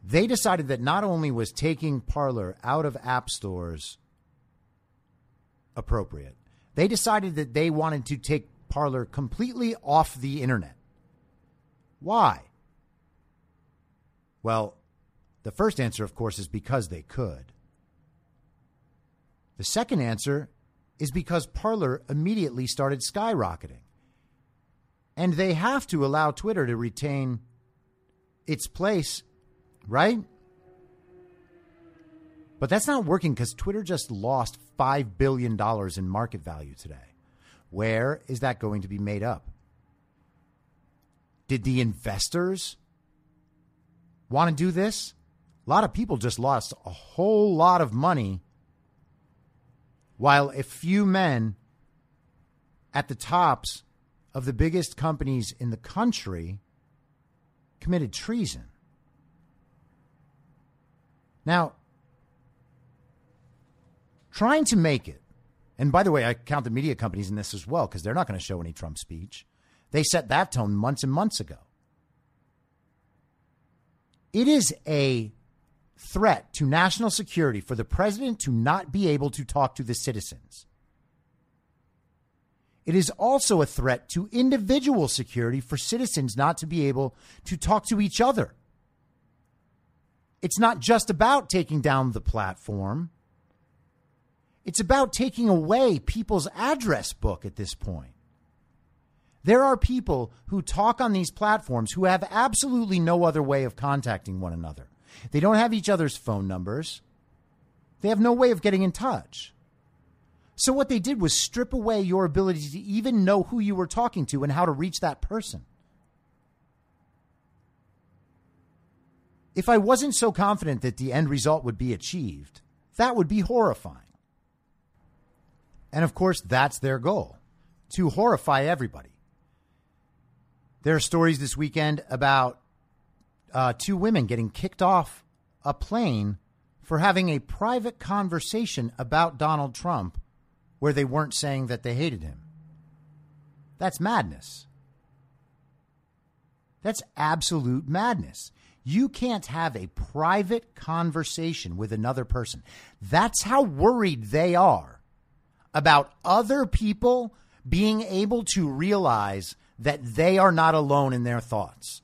They decided that not only was taking Parler out of app stores appropriate. They decided that they wanted to take Parler completely off the internet. Why? Well, the first answer, of course, is because they could. The second answer is because Parler immediately started skyrocketing. And they have to allow Twitter to retain its place, right? But that's not working because Twitter just lost $5 billion in market value today. Where is that going to be made up? Did the investors want to do this? A lot of people just lost a whole lot of money while a few men at the tops of the biggest companies in the country committed treason. Now, trying to make it And by the way, I count the media companies in this as well because they're not going to show any Trump speech. They set that tone months and months ago. It is a threat to national security for the president to not be able to talk to the citizens. It is also a threat to individual security for citizens not to be able to talk to each other. It's not just about taking down the platform. It's about taking away people's address book at this point. There are people who talk on these platforms who have absolutely no other way of contacting one another. They don't have each other's phone numbers. They have no way of getting in touch. So, what they did was strip away your ability to even know who you were talking to and how to reach that person. If I wasn't so confident that the end result would be achieved, that would be horrifying. And of course, that's their goal to horrify everybody. There are stories this weekend about uh, two women getting kicked off a plane for having a private conversation about Donald Trump where they weren't saying that they hated him. That's madness. That's absolute madness. You can't have a private conversation with another person. That's how worried they are about other people being able to realize that they are not alone in their thoughts.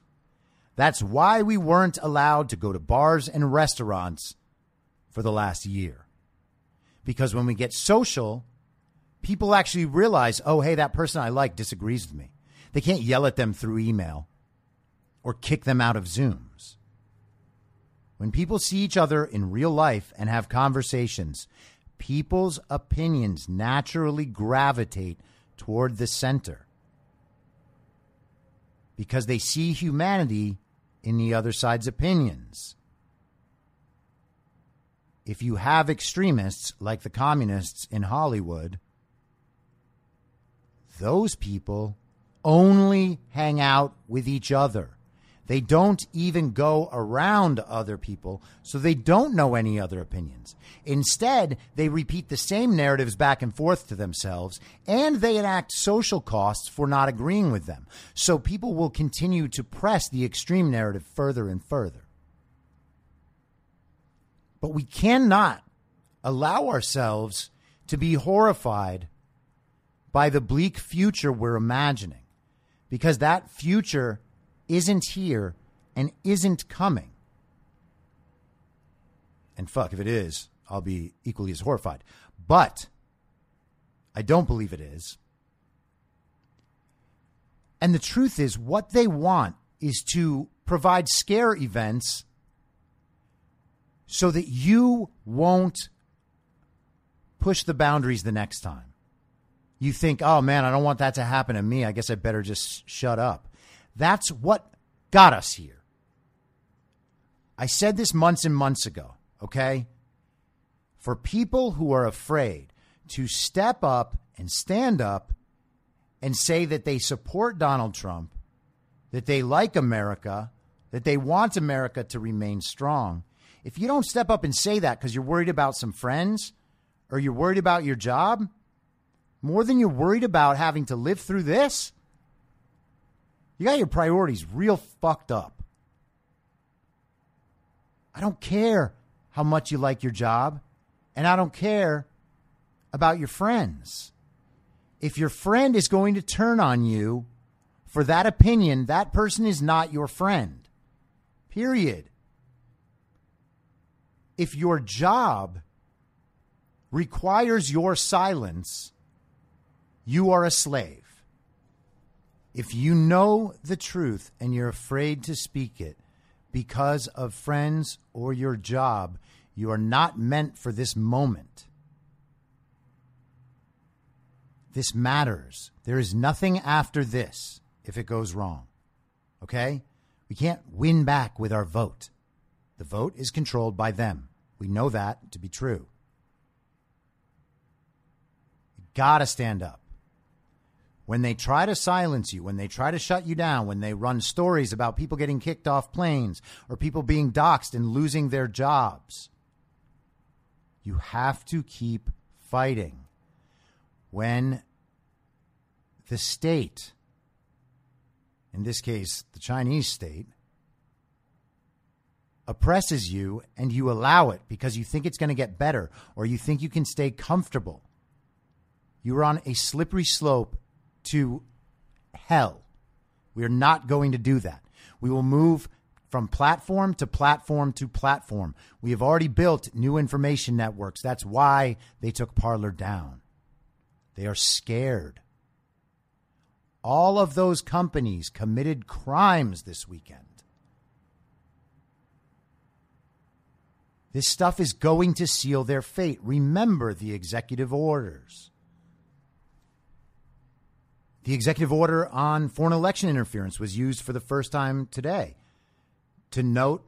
That's why we weren't allowed to go to bars and restaurants for the last year. Because when we get social, people actually realize, oh, hey, that person I like disagrees with me. They can't yell at them through email or kick them out of Zooms. When people see each other in real life and have conversations, people's opinions naturally gravitate toward the center because they see humanity in the other side's opinions. If you have extremists like the communists in Hollywood, those people only hang out with each other. They don't even go around other people, so they don't know any other opinions. Instead, they repeat the same narratives back and forth to themselves, and they enact social costs for not agreeing with them. So people will continue to press the extreme narrative further and further. But we cannot allow ourselves to be horrified by the bleak future we're imagining, because that future isn't here and isn't coming. And fuck, if it is, I'll be equally as horrified. But I don't believe it is. And the truth is, what they want is to provide scare events so that you won't push the boundaries the next time. You think, oh man, I don't want that to happen to me. I guess I better just shut up. That's what got us here. I said this months and months ago, okay? For people who are afraid to step up and stand up and say that they support Donald Trump, that they like America, that they want America to remain strong, if you don't step up and say that because you're worried about some friends or you're worried about your job, more than you're worried about having to live through this, you got your priorities real fucked up. I don't care how much you like your job, and I don't care about your friends. If your friend is going to turn on you for that opinion, that person is not your friend. Period. If your job requires your silence, you are a slave. If you know the truth and you're afraid to speak it because of friends or your job, you are not meant for this moment. This matters. There is nothing after this if it goes wrong. Okay? We can't win back with our vote. The vote is controlled by them. We know that to be true. You gotta stand up when they try to silence you, when they try to shut you down, when they run stories about people getting kicked off planes or people being doxxed and losing their jobs, you have to keep fighting. when the state, in this case, the Chinese state, oppresses you and you allow it because you think it's going to get better or you think you can stay comfortable, you are on a slippery slope to hell. We are not going to do that. We will move from platform to platform to platform. We have already built new information networks. That's why they took Parler down. They are scared. All of those companies committed crimes this weekend. This stuff is going to seal their fate. Remember the executive orders. The executive order on foreign election interference was used for the first time today to note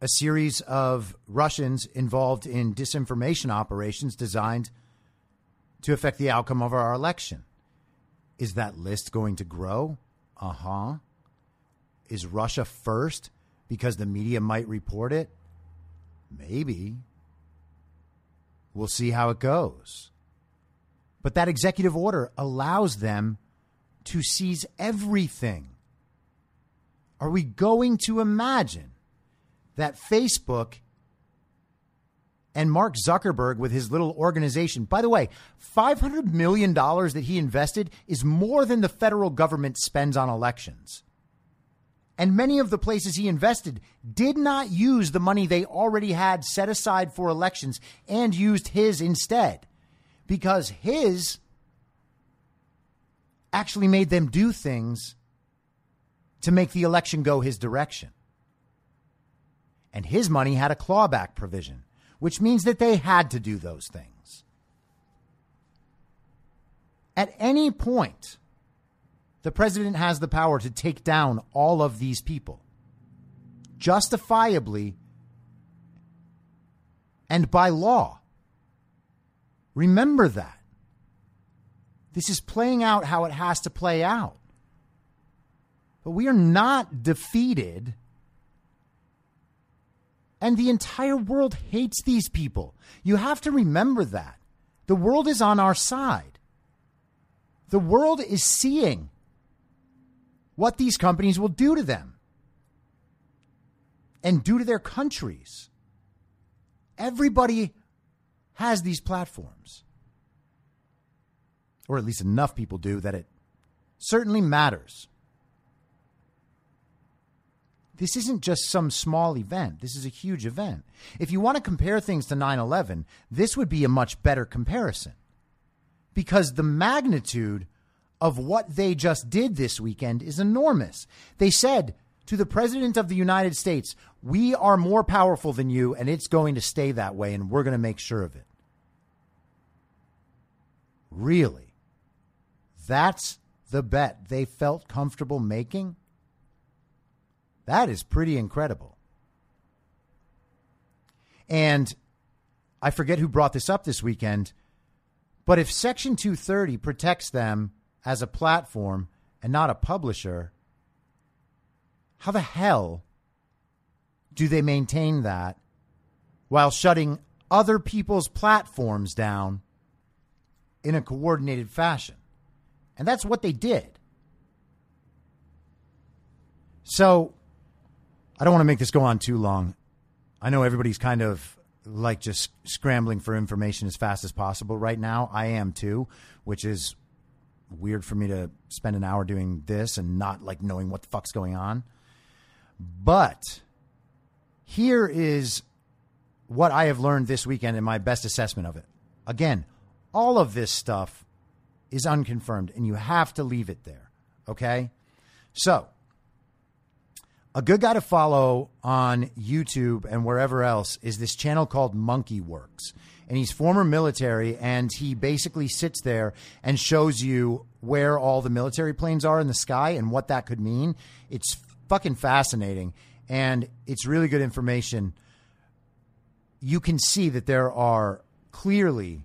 a series of Russians involved in disinformation operations designed to affect the outcome of our election. Is that list going to grow? Uh huh. Is Russia first because the media might report it? Maybe. We'll see how it goes. But that executive order allows them to seize everything. Are we going to imagine that Facebook and Mark Zuckerberg with his little organization. By the way, $500 million that he invested is more than the federal government spends on elections. And many of the places he invested did not use the money they already had set aside for elections and used his instead because his actually made them do things to make the election go his direction. And his money had a clawback provision which means that they had to do those things. At any point, the president has the power to take down all of these people justifiably and by law. Remember that. This is playing out how it has to play out. But we are not defeated and the entire world hates these people. You have to remember that. The world is on our side. The world is seeing what these companies will do to them and do to their countries. Everybody has these platforms, or at least enough people do that it certainly matters. This isn't just some small event. This is a huge event. If you want to compare things to 9 11, this would be a much better comparison because the magnitude of what they just did this weekend is enormous. They said to the President of the United States, We are more powerful than you, and it's going to stay that way, and we're going to make sure of it. Really? That's the bet they felt comfortable making? That is pretty incredible. And I forget who brought this up this weekend, but if Section 230 protects them as a platform and not a publisher, how the hell do they maintain that while shutting other people's platforms down in a coordinated fashion? And that's what they did. So I don't want to make this go on too long. I know everybody's kind of like just scrambling for information as fast as possible right now. I am too, which is weird for me to spend an hour doing this and not like knowing what the fuck's going on. But here is what I have learned this weekend and my best assessment of it. Again, all of this stuff is unconfirmed and you have to leave it there. Okay? So, a good guy to follow on YouTube and wherever else is this channel called Monkey Werx. And he's former military, and he basically sits there and shows you where all the military planes are in the sky and what that could mean. It's fucking fascinating, and it's really good information. You can see that there are clearly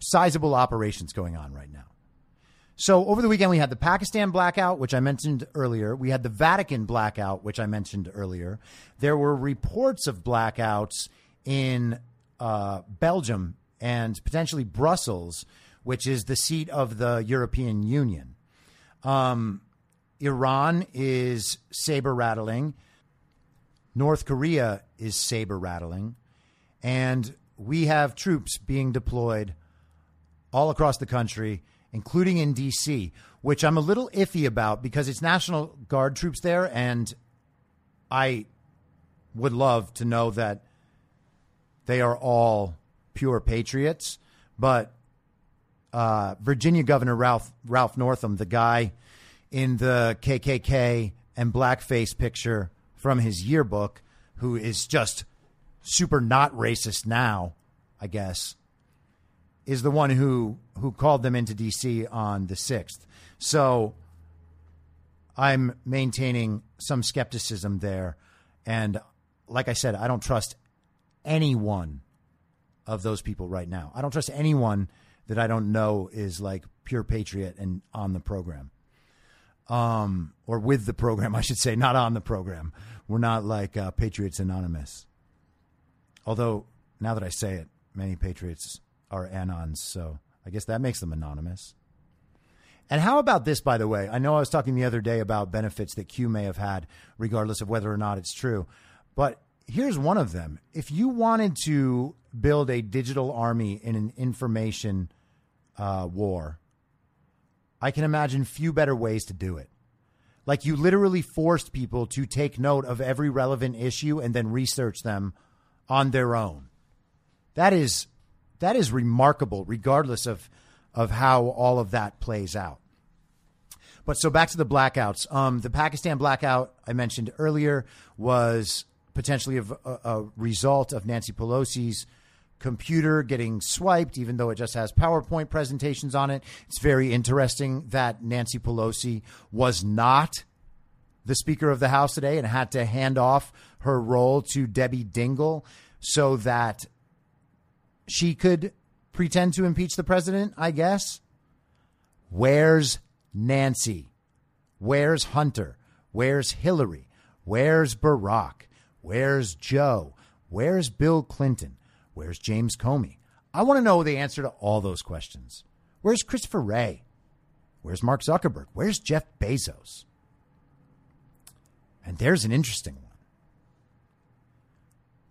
sizable operations going on right now. So over the weekend, we had the Pakistan blackout, which I mentioned earlier. We had the Vatican blackout, which I mentioned earlier. There were reports of blackouts in uh, Belgium and potentially Brussels, which is the seat of the European Union. Um, Iran is saber rattling. North Korea is saber rattling. And we have troops being deployed all across the country, including in D.C., which I'm a little iffy about because it's National Guard troops there. And I would love to know that they are all pure patriots. But uh, Virginia Governor Ralph Ralph Northam, the guy in the KKK and blackface picture from his yearbook, who is just super not racist now, I guess, is the one who who called them into D.C. on the sixth. So I'm maintaining some skepticism there, and like I said, I don't trust anyone of those people right now. I don't trust anyone that I don't know is like pure patriot and on the program. Um, or with the program, [LAUGHS] I should say, not on the program. We're not like uh, Patriots Anonymous. Although, now that I say it, many Patriots are Anons, so I guess that makes them anonymous. And how about this, by the way? I know I was talking the other day about benefits that Q may have had, regardless of whether or not it's true. But here's one of them. If you wanted to build a digital army in an information uh, war, I can imagine few better ways to do it. Like you literally forced people to take note of every relevant issue and then research them on their own. That is that is remarkable, regardless of of how all of that plays out. But so back to the blackouts. Um, the Pakistan blackout I mentioned earlier was potentially a, a, result of Nancy Pelosi's computer getting swiped, even though it just has PowerPoint presentations on it. It's very interesting that Nancy Pelosi was not the Speaker of the House today and had to hand off her role to Debbie Dingell so that she could pretend to impeach the president, I guess. Where's Nancy? Where's Hunter? Where's Hillary? Where's Barack? Where's Joe? Where's Bill Clinton? Where's James Comey? I want to know the answer to all those questions. Where's Christopher Wray? Where's Mark Zuckerberg? Where's Jeff Bezos? And there's an interesting one.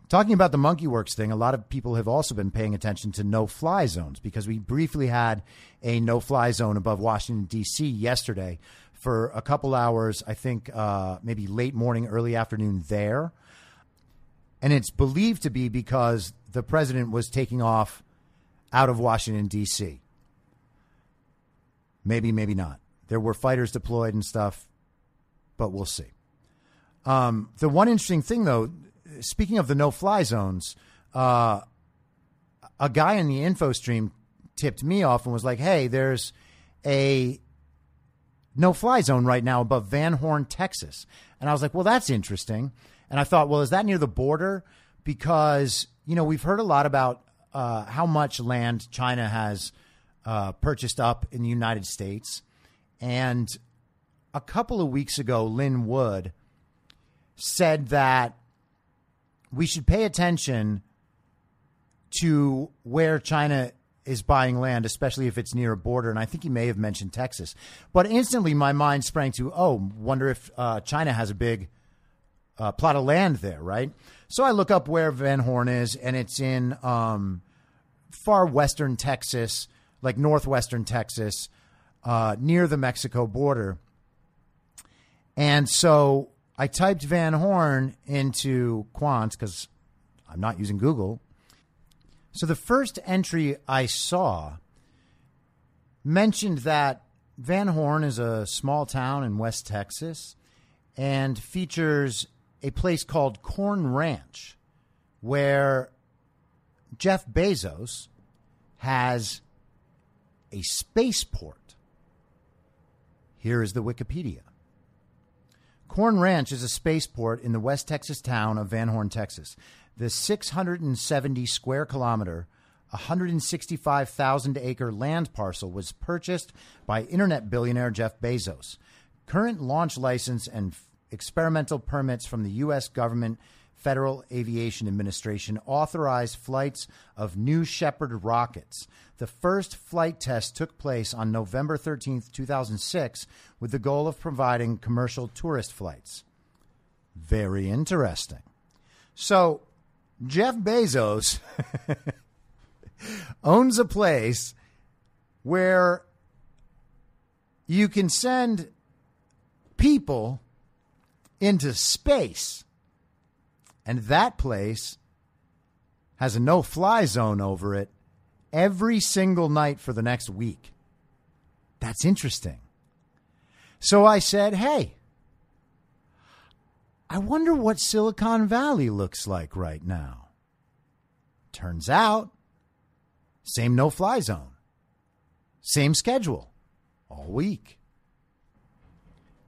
Talking about the Monkey Werx thing, a lot of people have also been paying attention to no fly zones because we briefly had a no fly zone above Washington, D.C. yesterday for a couple hours, I think uh, maybe late morning, early afternoon there. And it's believed to be because the president was taking off out of Washington, D.C. Maybe, maybe not. There were fighters deployed and stuff, but we'll see. Um, the one interesting thing, though, speaking of the no fly zones, uh, a guy in the info stream tipped me off and was like, hey, there's a no fly zone right now above Van Horn, Texas. And I was like, well, that's interesting. And I thought, well, is that near the border? Because, you know, we've heard a lot about uh, how much land China has uh, purchased up in the United States. And a couple of weeks ago, Lin Wood said that we should pay attention to where China is buying land, especially if it's near a border. And I think he may have mentioned Texas. But instantly, my mind sprang to, oh, wonder if uh, China has a big uh, plot of land there, right? So I look up where Van Horn is, and it's in um, far western Texas, like northwestern Texas, uh, near the Mexico border. And so I typed Van Horn into Qwant because I'm not using Google. So the first entry I saw mentioned that Van Horn is a small town in West Texas and features a place called Corn Ranch, where Jeff Bezos has a spaceport. Here is the Wikipedia. Corn Ranch is a spaceport in the West Texas town of Van Horn, Texas. The 670 square kilometer, 165,000 acre land parcel was purchased by internet billionaire Jeff Bezos. Current launch license and experimental permits from the U.S. government Federal Aviation Administration authorized flights of New Shepard rockets. The first flight test took place on November 13, 2006, with the goal of providing commercial tourist flights. Very interesting. So, Jeff Bezos [LAUGHS] owns a place where you can send people into space. And that place has a no fly zone over it every single night for the next week. That's interesting. So I said, hey, I wonder what Silicon Valley looks like right now. Turns out, same no fly zone, same schedule all week.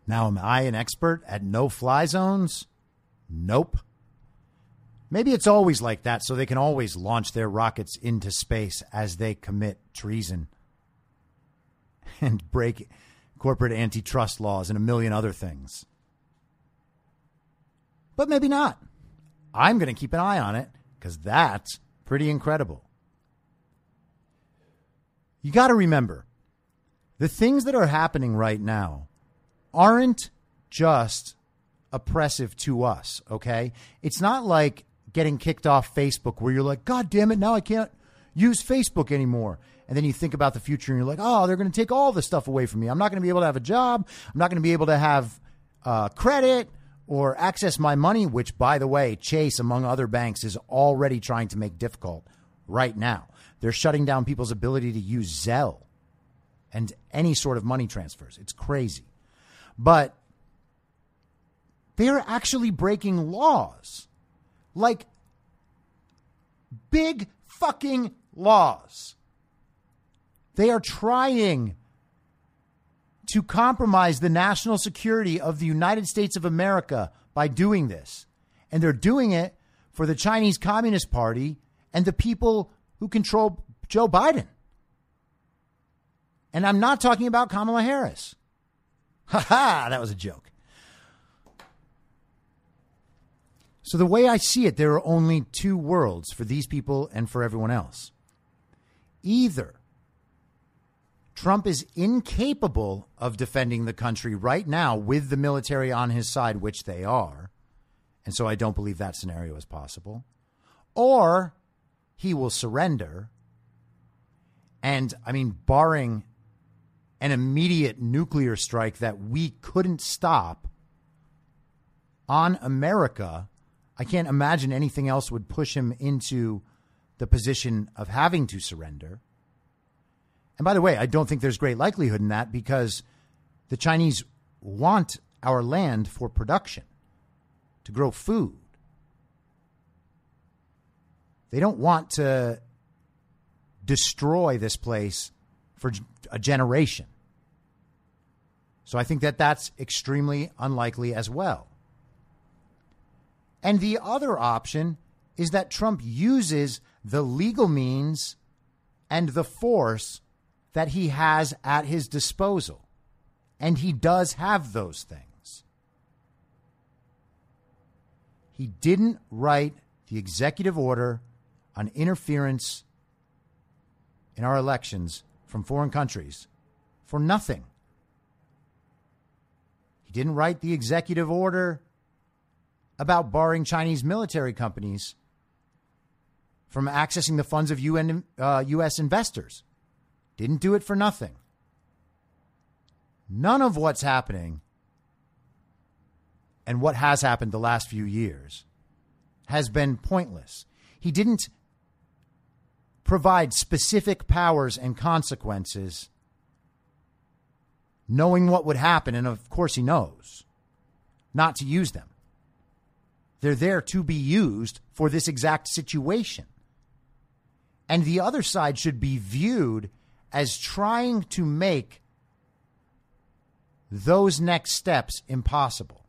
Now, am I an expert at no fly zones? Nope. Maybe it's always like that, so they can always launch their rockets into space as they commit treason [LAUGHS] and break corporate antitrust laws and a million other things. But maybe not. I'm going to keep an eye on it because that's pretty incredible. You got to remember the things that are happening right now aren't just oppressive to us, okay? It's not like getting kicked off Facebook where you're like, God damn it, now I can't use Facebook anymore. And then you think about the future and you're like, oh, they're going to take all the stuff away from me. I'm not going to be able to have a job. I'm not going to be able to have uh, credit or access my money, which, by the way, Chase, among other banks, is already trying to make difficult right now. They're shutting down people's ability to use Zelle and any sort of money transfers. It's crazy. But they're actually breaking laws. Like big fucking laws. They are trying to compromise the national security of the United States of America by doing this. And they're doing it for the Chinese Communist Party and the people who control Joe Biden. And I'm not talking about Kamala Harris. [LAUGHS] Ha ha, that was a joke. So, the way I see it, there are only two worlds for these people and for everyone else. Either Trump is incapable of defending the country right now with the military on his side, which they are. And so I don't believe that scenario is possible. Or he will surrender. And I mean, barring an immediate nuclear strike that we couldn't stop on America, I can't imagine anything else would push him into the position of having to surrender. And by the way, I don't think there's great likelihood in that because the Chinese want our land for production, to grow food. They don't want to destroy this place for a generation. So I think that that's extremely unlikely as well. And the other option is that Trump uses the legal means and the force that he has at his disposal. And he does have those things. He didn't write the executive order on interference in our elections from foreign countries for nothing. He didn't write the executive order about barring Chinese military companies from accessing the funds of UN, uh, U.S. investors. Didn't do it for nothing. None of what's happening and what has happened the last few years has been pointless. He didn't provide specific powers and consequences, knowing what would happen, and of course he knows, not to use them. They're there to be used for this exact situation. And the other side should be viewed as trying to make those next steps impossible.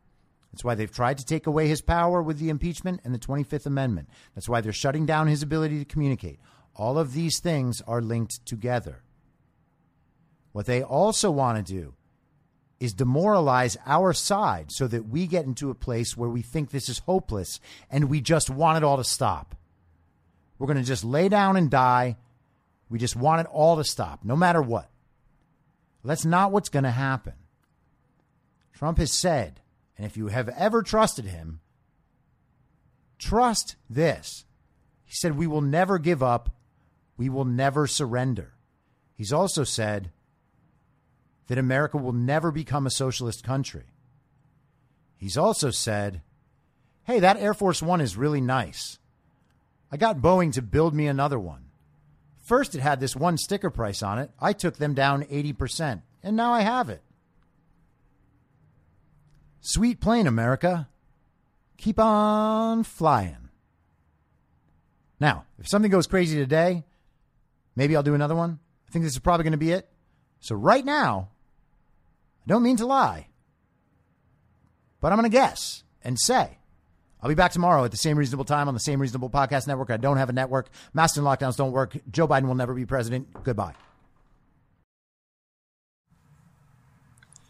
That's why they've tried to take away his power with the impeachment and the 25th Amendment. That's why they're shutting down his ability to communicate. All of these things are linked together. What they also want to do is demoralize our side so that we get into a place where we think this is hopeless and we just want it all to stop. We're going to just lay down and die. We just want it all to stop, no matter what. That's not what's going to happen. Trump has said, and if you have ever trusted him, trust this. He said, We will never give up. We will never surrender. He's also said that America will never become a socialist country. He's also said, Hey, that Air Force One is really nice. I got Boeing to build me another one. First, it had this one sticker price on it. I took them down 80%, and now I have it. Sweet plane, America. Keep on flying. Now, if something goes crazy today, maybe I'll do another one. I think this is probably going to be it. So, right now, don't mean to lie, but I'm going to guess and say I'll be back tomorrow at the same reasonable time on the same reasonable podcast network. I don't have a network. Master lockdowns don't work. Joe Biden will never be president. Goodbye.